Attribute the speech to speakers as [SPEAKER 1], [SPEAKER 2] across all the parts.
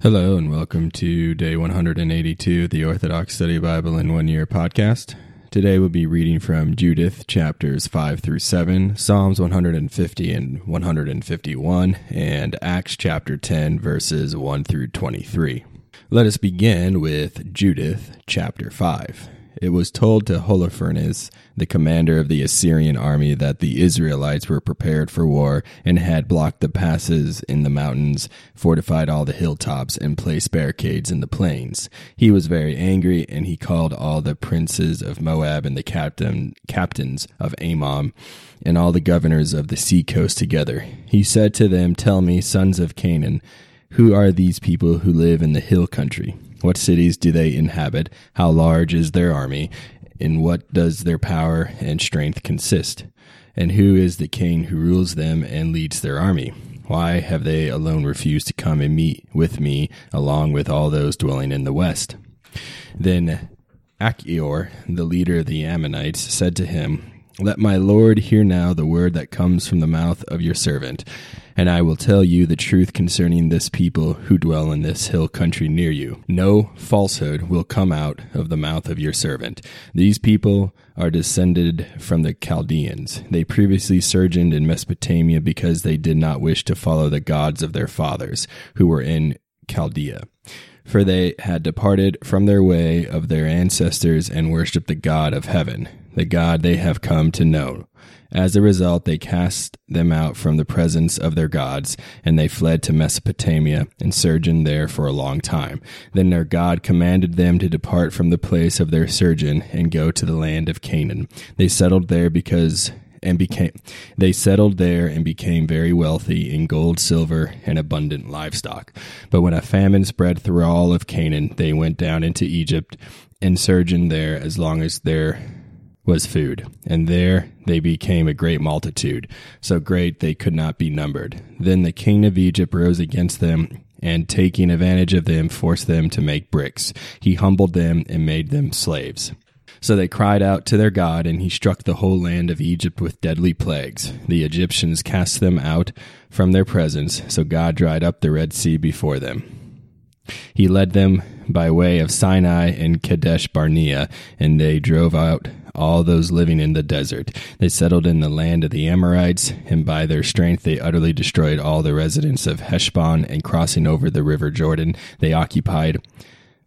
[SPEAKER 1] Hello and welcome to day 182 of the Orthodox Study Bible in One Year podcast. Today we'll be reading from Judith chapters 5 through 7, Psalms 150 and 151, and Acts chapter 10 verses 1 through 23. Let us begin with Judith chapter 5. It was told to Holofernes, the commander of the Assyrian army, that the Israelites were prepared for war and had blocked the passes in the mountains, fortified all the hilltops, and placed barricades in the plains. He was very angry, and he called all the princes of Moab and the captain, captains of Ammon and all the governors of the sea coast together. He said to them, Tell me, sons of Canaan, who are these people who live in the hill country? What cities do they inhabit? How large is their army? In what does their power and strength consist? And who is the king who rules them and leads their army? Why have they alone refused to come and meet with me along with all those dwelling in the west? Then Achior, the leader of the Ammonites, said to him, Let my lord hear now the word that comes from the mouth of your servant and I will tell you the truth concerning this people who dwell in this hill country near you. No falsehood will come out of the mouth of your servant. These people are descended from the Chaldeans. They previously sojourned in Mesopotamia because they did not wish to follow the gods of their fathers, who were in Chaldea for they had departed from their way of their ancestors and worshipped the God of heaven, the God they have come to know. As a result, they cast them out from the presence of their gods, and they fled to Mesopotamia and sojourned there for a long time. Then their God commanded them to depart from the place of their sojourn and go to the land of Canaan. They settled there because and became they settled there and became very wealthy in gold, silver, and abundant livestock. But when a famine spread through all of Canaan, they went down into Egypt and sojourned there as long as their was food, and there they became a great multitude, so great they could not be numbered. Then the king of Egypt rose against them, and taking advantage of them, forced them to make bricks. He humbled them and made them slaves. So they cried out to their God, and he struck the whole land of Egypt with deadly plagues. The Egyptians cast them out from their presence, so God dried up the Red Sea before them. He led them by way of Sinai and Kadesh Barnea, and they drove out all those living in the desert. They settled in the land of the Amorites, and by their strength they utterly destroyed all the residents of Heshbon, and crossing over the river Jordan, they occupied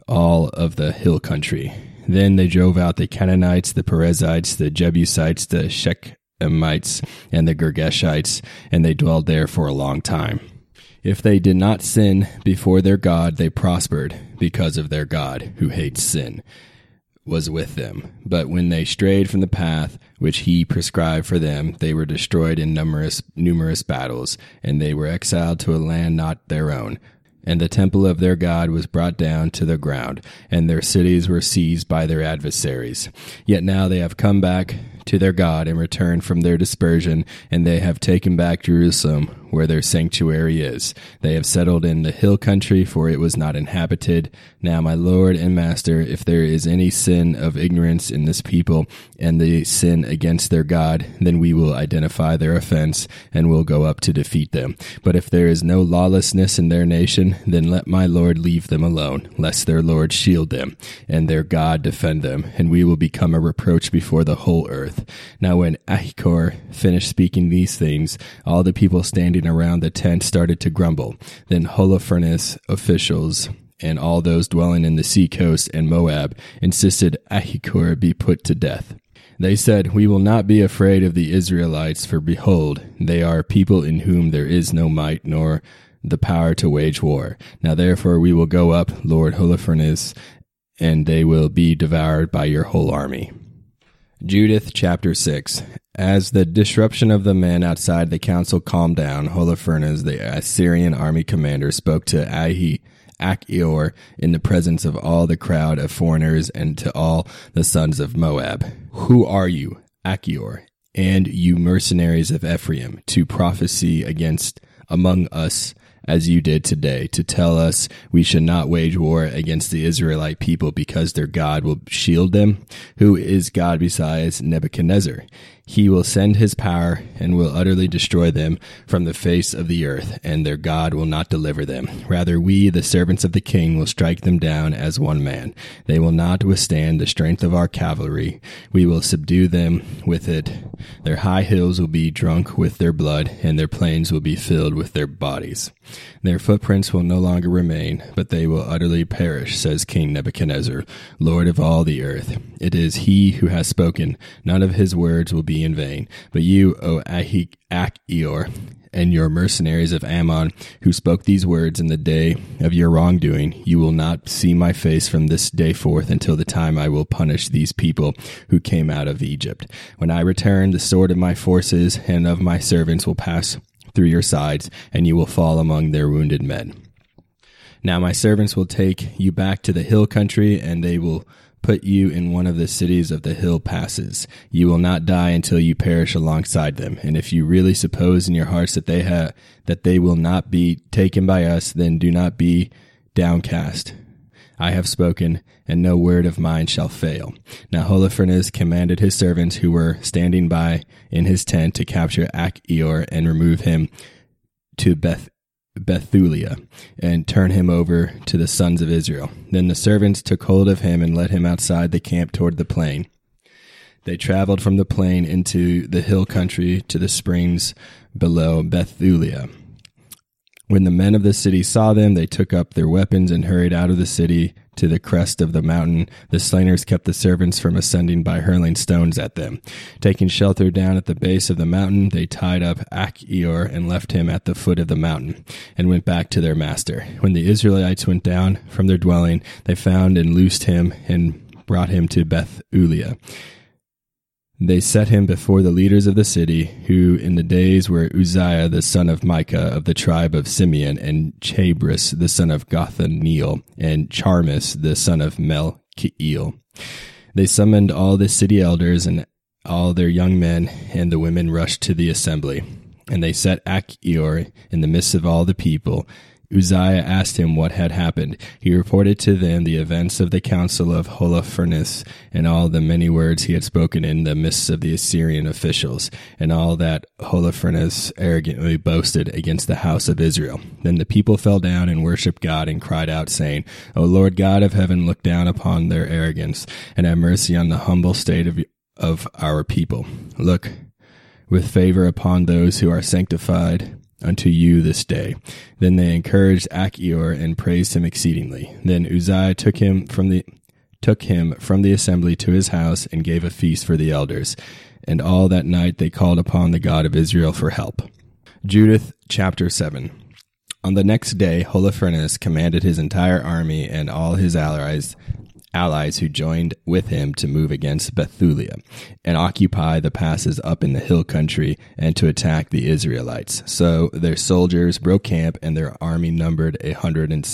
[SPEAKER 1] all of the hill country. Then they drove out the Canaanites, the Perizzites, the Jebusites, the Shechemites, and the Girgashites, and they dwelled there for a long time. If they did not sin before their God, they prospered because of their God, who hates sin was with them. But when they strayed from the path which he prescribed for them, they were destroyed in numerous numerous battles, and they were exiled to a land not their own. And the temple of their God was brought down to the ground, and their cities were seized by their adversaries. Yet now they have come back to their God and returned from their dispersion, and they have taken back Jerusalem, where their sanctuary is. They have settled in the hill country, for it was not inhabited. Now, my Lord and Master, if there is any sin of ignorance in this people, and they sin against their God, then we will identify their offense, and will go up to defeat them. But if there is no lawlessness in their nation, then let my Lord leave them alone, lest their Lord shield them, and their God defend them, and we will become a reproach before the whole earth. Now, when Achior finished speaking these things, all the people standing around the tent started to grumble. Then Holofernes officials and all those dwelling in the sea coast and Moab insisted Achior be put to death. They said, We will not be afraid of the Israelites, for behold, they are people in whom there is no might nor the power to wage war. Now therefore we will go up, Lord Holofernes, and they will be devoured by your whole army. Judith chapter 6 as the disruption of the men outside the council calmed down, Holofernes, the Assyrian army commander, spoke to Ahi, Achior in the presence of all the crowd of foreigners and to all the sons of Moab. Who are you, Achior, and you mercenaries of Ephraim, to prophesy against among us as you did today, to tell us we should not wage war against the Israelite people because their God will shield them? Who is God besides Nebuchadnezzar? He will send his power and will utterly destroy them from the face of the earth, and their God will not deliver them. Rather, we, the servants of the king, will strike them down as one man. They will not withstand the strength of our cavalry. We will subdue them with it. Their high hills will be drunk with their blood, and their plains will be filled with their bodies. Their footprints will no longer remain, but they will utterly perish, says King Nebuchadnezzar, Lord of all the earth. It is he who has spoken. None of his words will be in vain. But you, O Achior, and your mercenaries of Ammon, who spoke these words in the day of your wrongdoing, you will not see my face from this day forth until the time I will punish these people who came out of Egypt. When I return, the sword of my forces and of my servants will pass through your sides, and you will fall among their wounded men. Now my servants will take you back to the hill country, and they will put you in one of the cities of the hill passes. You will not die until you perish alongside them. And if you really suppose in your hearts that they have that they will not be taken by us, then do not be downcast. I have spoken, and no word of mine shall fail. Now Holofernes commanded his servants who were standing by in his tent to capture Achior and remove him to Beth Bethulia and turn him over to the sons of Israel. Then the servants took hold of him and led him outside the camp toward the plain. They traveled from the plain into the hill country to the springs below Bethulia. When the men of the city saw them, they took up their weapons and hurried out of the city to the crest of the mountain. The slingers kept the servants from ascending by hurling stones at them. Taking shelter down at the base of the mountain, they tied up Achior and left him at the foot of the mountain, and went back to their master. When the Israelites went down from their dwelling, they found and loosed him and brought him to Beth Bethulia. They set him before the leaders of the city, who in the days were Uzziah the son of Micah of the tribe of Simeon, and Chabris the son of Gothaniel, and Charmis the son of Melchiel. They summoned all the city elders and all their young men, and the women rushed to the assembly. And they set Achior in the midst of all the people, Uzziah asked him what had happened. He reported to them the events of the council of Holofernes and all the many words he had spoken in the midst of the Assyrian officials, and all that Holofernes arrogantly boasted against the house of Israel. Then the people fell down and worshipped God and cried out, saying, O Lord God of heaven, look down upon their arrogance and have mercy on the humble state of, of our people. Look with favor upon those who are sanctified unto you this day. Then they encouraged Achior and praised him exceedingly. Then Uzziah took him from the took him from the assembly to his house and gave a feast for the elders. And all that night they called upon the God of Israel for help. Judith chapter 7. On the next day, Holofernes commanded his entire army and all his allies allies who joined with him to move against Bethulia and occupy the passes up in the hill country and to attack the Israelites. So their soldiers broke camp and their army numbered a hundred and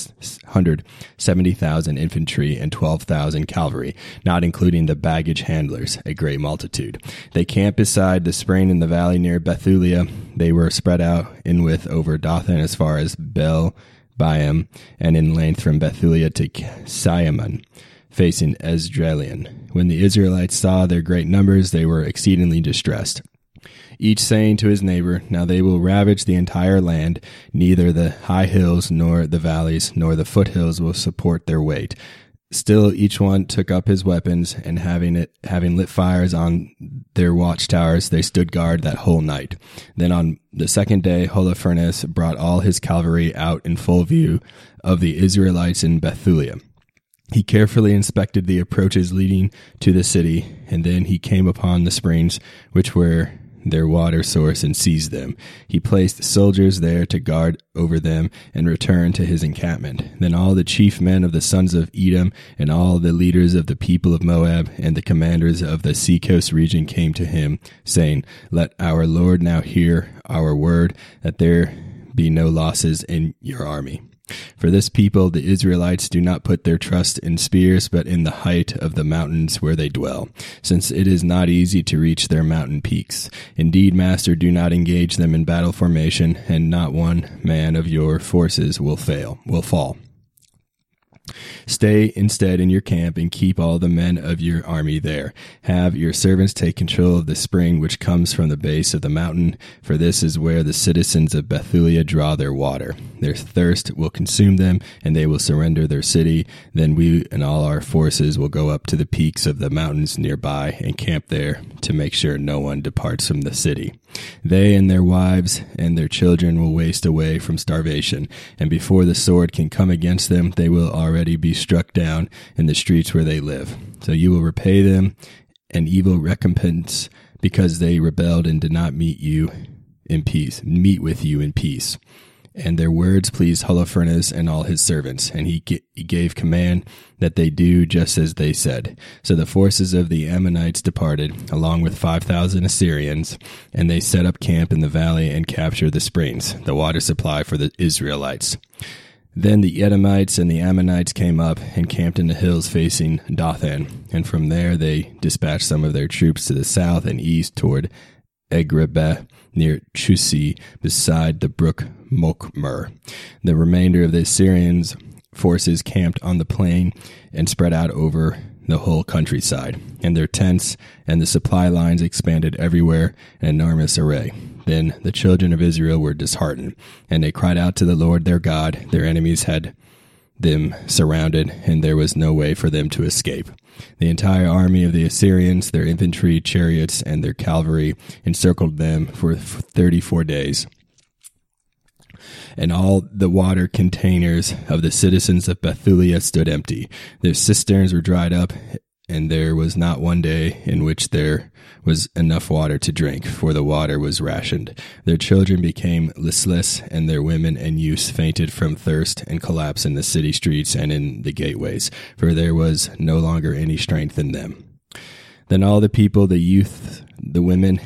[SPEAKER 1] seventy thousand infantry and twelve thousand cavalry, not including the baggage handlers, a great multitude. They camped beside the spring in the valley near Bethulia. They were spread out in width over Dothan as far as Bel Biam and in length from Bethulia to Cyamon facing Esdraelon. When the Israelites saw their great numbers, they were exceedingly distressed. Each saying to his neighbor, Now they will ravage the entire land, neither the high hills nor the valleys nor the foothills will support their weight. Still, each one took up his weapons, and having it, having lit fires on their watchtowers, they stood guard that whole night. Then on the second day, Holofernes brought all his cavalry out in full view of the Israelites in Bethulia. He carefully inspected the approaches leading to the city, and then he came upon the springs, which were their water source, and seized them. He placed soldiers there to guard over them and returned to his encampment. Then all the chief men of the sons of Edom, and all the leaders of the people of Moab, and the commanders of the seacoast region came to him, saying, Let our Lord now hear our word, that there be no losses in your army. For this people, the Israelites do not put their trust in spears, but in the height of the mountains where they dwell, since it is not easy to reach their mountain peaks. Indeed, Master, do not engage them in battle formation, and not one man of your forces will fail, will fall. Stay instead in your camp and keep all the men of your army there. Have your servants take control of the spring which comes from the base of the mountain, for this is where the citizens of Bethulia draw their water. Their thirst will consume them, and they will surrender their city. Then we and all our forces will go up to the peaks of the mountains nearby and camp there to make sure no one departs from the city. They and their wives and their children will waste away from starvation, and before the sword can come against them, they will already be struck down in the streets where they live. So you will repay them an evil recompense because they rebelled and did not meet you in peace, meet with you in peace. And their words pleased Holofernes and all his servants, and he, g- he gave command that they do just as they said. So the forces of the Ammonites departed, along with five thousand Assyrians, and they set up camp in the valley and captured the springs, the water supply for the Israelites. Then the Edomites and the Ammonites came up and camped in the hills facing Dothan, and from there they dispatched some of their troops to the south and east toward Egrebeh near Chusi beside the brook Mochmur. The remainder of the Assyrians forces camped on the plain and spread out over the whole countryside, and their tents and the supply lines expanded everywhere in enormous array. Then the children of Israel were disheartened, and they cried out to the Lord their God. Their enemies had them surrounded, and there was no way for them to escape. The entire army of the Assyrians, their infantry, chariots, and their cavalry encircled them for 34 days. And all the water containers of the citizens of Bethulia stood empty. Their cisterns were dried up, and there was not one day in which there was enough water to drink, for the water was rationed. Their children became listless, and their women and youths fainted from thirst and collapsed in the city streets and in the gateways, for there was no longer any strength in them. Then all the people, the youth, the women,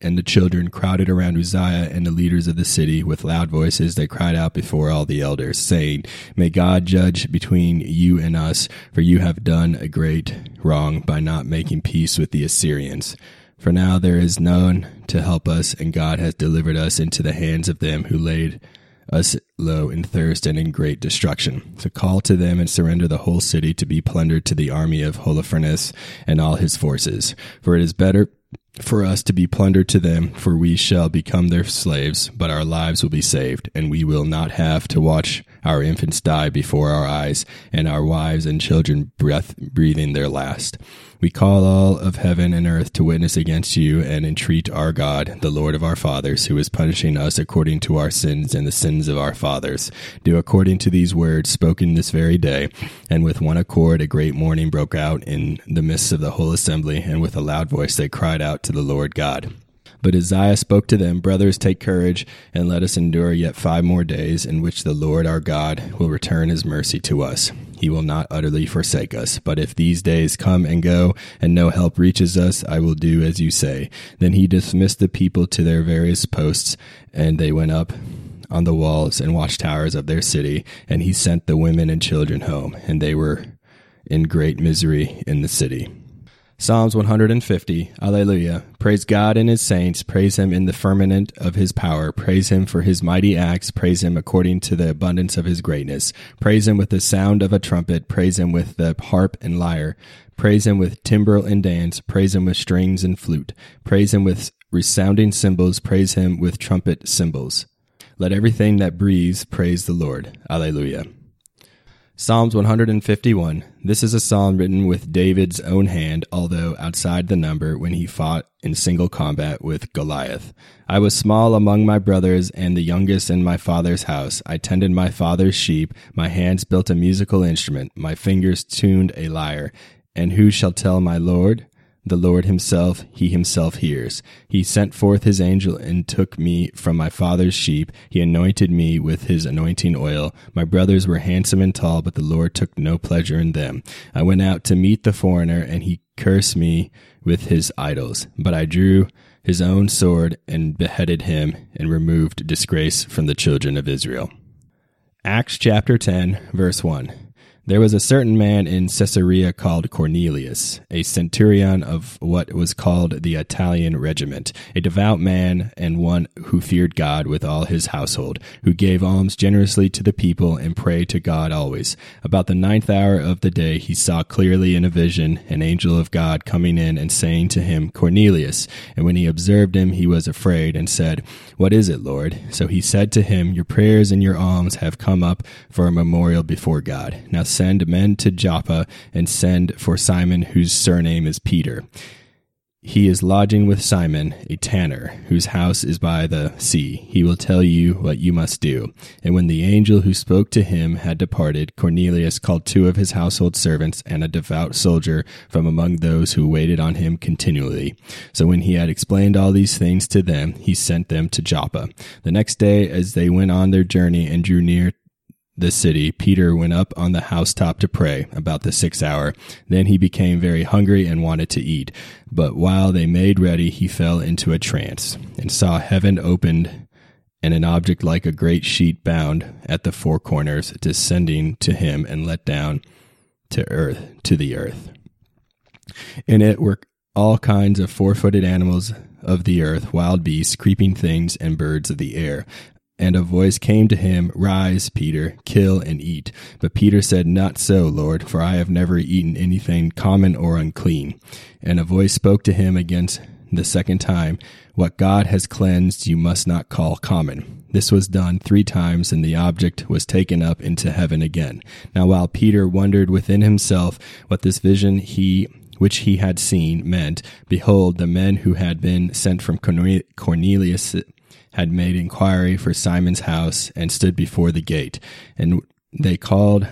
[SPEAKER 1] and the children crowded around Uzziah and the leaders of the city with loud voices. They cried out before all the elders, saying, May God judge between you and us, for you have done a great wrong by not making peace with the Assyrians. For now there is none to help us, and God has delivered us into the hands of them who laid us low in thirst and in great destruction. So call to them and surrender the whole city to be plundered to the army of Holofernes and all his forces. For it is better for us to be plundered to them, for we shall become their slaves, but our lives will be saved, and we will not have to watch our infants die before our eyes, and our wives and children breath, breathing their last. We call all of heaven and earth to witness against you and entreat our God, the Lord of our fathers, who is punishing us according to our sins and the sins of our fathers. Do according to these words spoken this very day. And with one accord, a great mourning broke out in the midst of the whole assembly, and with a loud voice they cried out to the Lord God. But Uzziah spoke to them, Brothers, take courage, and let us endure yet five more days, in which the Lord our God will return his mercy to us. He will not utterly forsake us. But if these days come and go, and no help reaches us, I will do as you say. Then he dismissed the people to their various posts, and they went up on the walls and watchtowers of their city, and he sent the women and children home, and they were in great misery in the city. Psalms 150. Alleluia. Praise God and his saints. Praise him in the firmament of his power. Praise him for his mighty acts. Praise him according to the abundance of his greatness. Praise him with the sound of a trumpet. Praise him with the harp and lyre. Praise him with timbrel and dance. Praise him with strings and flute. Praise him with resounding cymbals. Praise him with trumpet cymbals. Let everything that breathes praise the Lord. Alleluia. Psalms 151. This is a psalm written with David's own hand, although outside the number when he fought in single combat with Goliath. I was small among my brothers and the youngest in my father's house. I tended my father's sheep. My hands built a musical instrument. My fingers tuned a lyre. And who shall tell my Lord? The Lord himself, he himself hears. He sent forth his angel and took me from my father's sheep. He anointed me with his anointing oil. My brothers were handsome and tall, but the Lord took no pleasure in them. I went out to meet the foreigner, and he cursed me with his idols. But I drew his own sword and beheaded him and removed disgrace from the children of Israel. Acts chapter 10, verse 1. There was a certain man in Caesarea called Cornelius, a centurion of what was called the Italian regiment, a devout man and one who feared God with all his household, who gave alms generously to the people and prayed to God always. About the ninth hour of the day he saw clearly in a vision an angel of God coming in and saying to him, Cornelius. And when he observed him, he was afraid and said, What is it, Lord? So he said to him, Your prayers and your alms have come up for a memorial before God. Now send men to Joppa and send for Simon, whose surname is Peter. He is lodging with Simon, a tanner, whose house is by the sea. He will tell you what you must do. And when the angel who spoke to him had departed, Cornelius called two of his household servants and a devout soldier from among those who waited on him continually. So when he had explained all these things to them, he sent them to Joppa. The next day, as they went on their journey and drew near the city, Peter went up on the housetop to pray about the sixth hour. Then he became very hungry and wanted to eat. But while they made ready, he fell into a trance and saw heaven opened and an object like a great sheet bound at the four corners descending to him and let down to earth, to the earth. In it were all kinds of four footed animals of the earth, wild beasts, creeping things, and birds of the air. And a voice came to him, Rise, Peter, kill and eat. But Peter said, Not so, Lord, for I have never eaten anything common or unclean. And a voice spoke to him again the second time, What God has cleansed you must not call common. This was done three times, and the object was taken up into heaven again. Now while Peter wondered within himself what this vision he which he had seen meant, behold, the men who had been sent from Cornelius had made inquiry for Simon's house and stood before the gate. And they called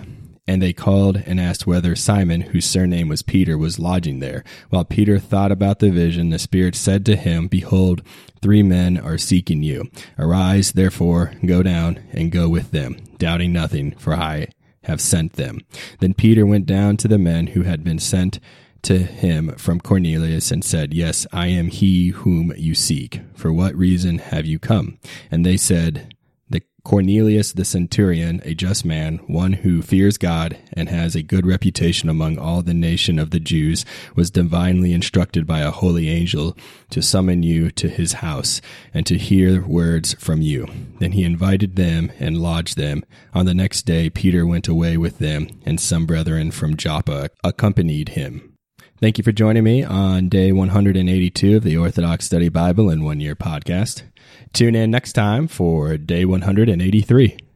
[SPEAKER 1] and they called and asked whether Simon, whose surname was Peter, was lodging there. While Peter thought about the vision, the Spirit said to him, Behold, three men are seeking you. Arise, therefore, go down and go with them, doubting nothing, for I have sent them. Then Peter went down to the men who had been sent to him from Cornelius and said, Yes, I am he whom you seek. For what reason have you come? And they said, The Cornelius the centurion, a just man, one who fears God and has a good reputation among all the nation of the Jews, was divinely instructed by a holy angel to summon you to his house and to hear words from you. Then he invited them and lodged them. On the next day, Peter went away with them, and some brethren from Joppa accompanied him. Thank you for joining me on day 182 of the Orthodox Study Bible in One Year podcast. Tune in next time for day 183.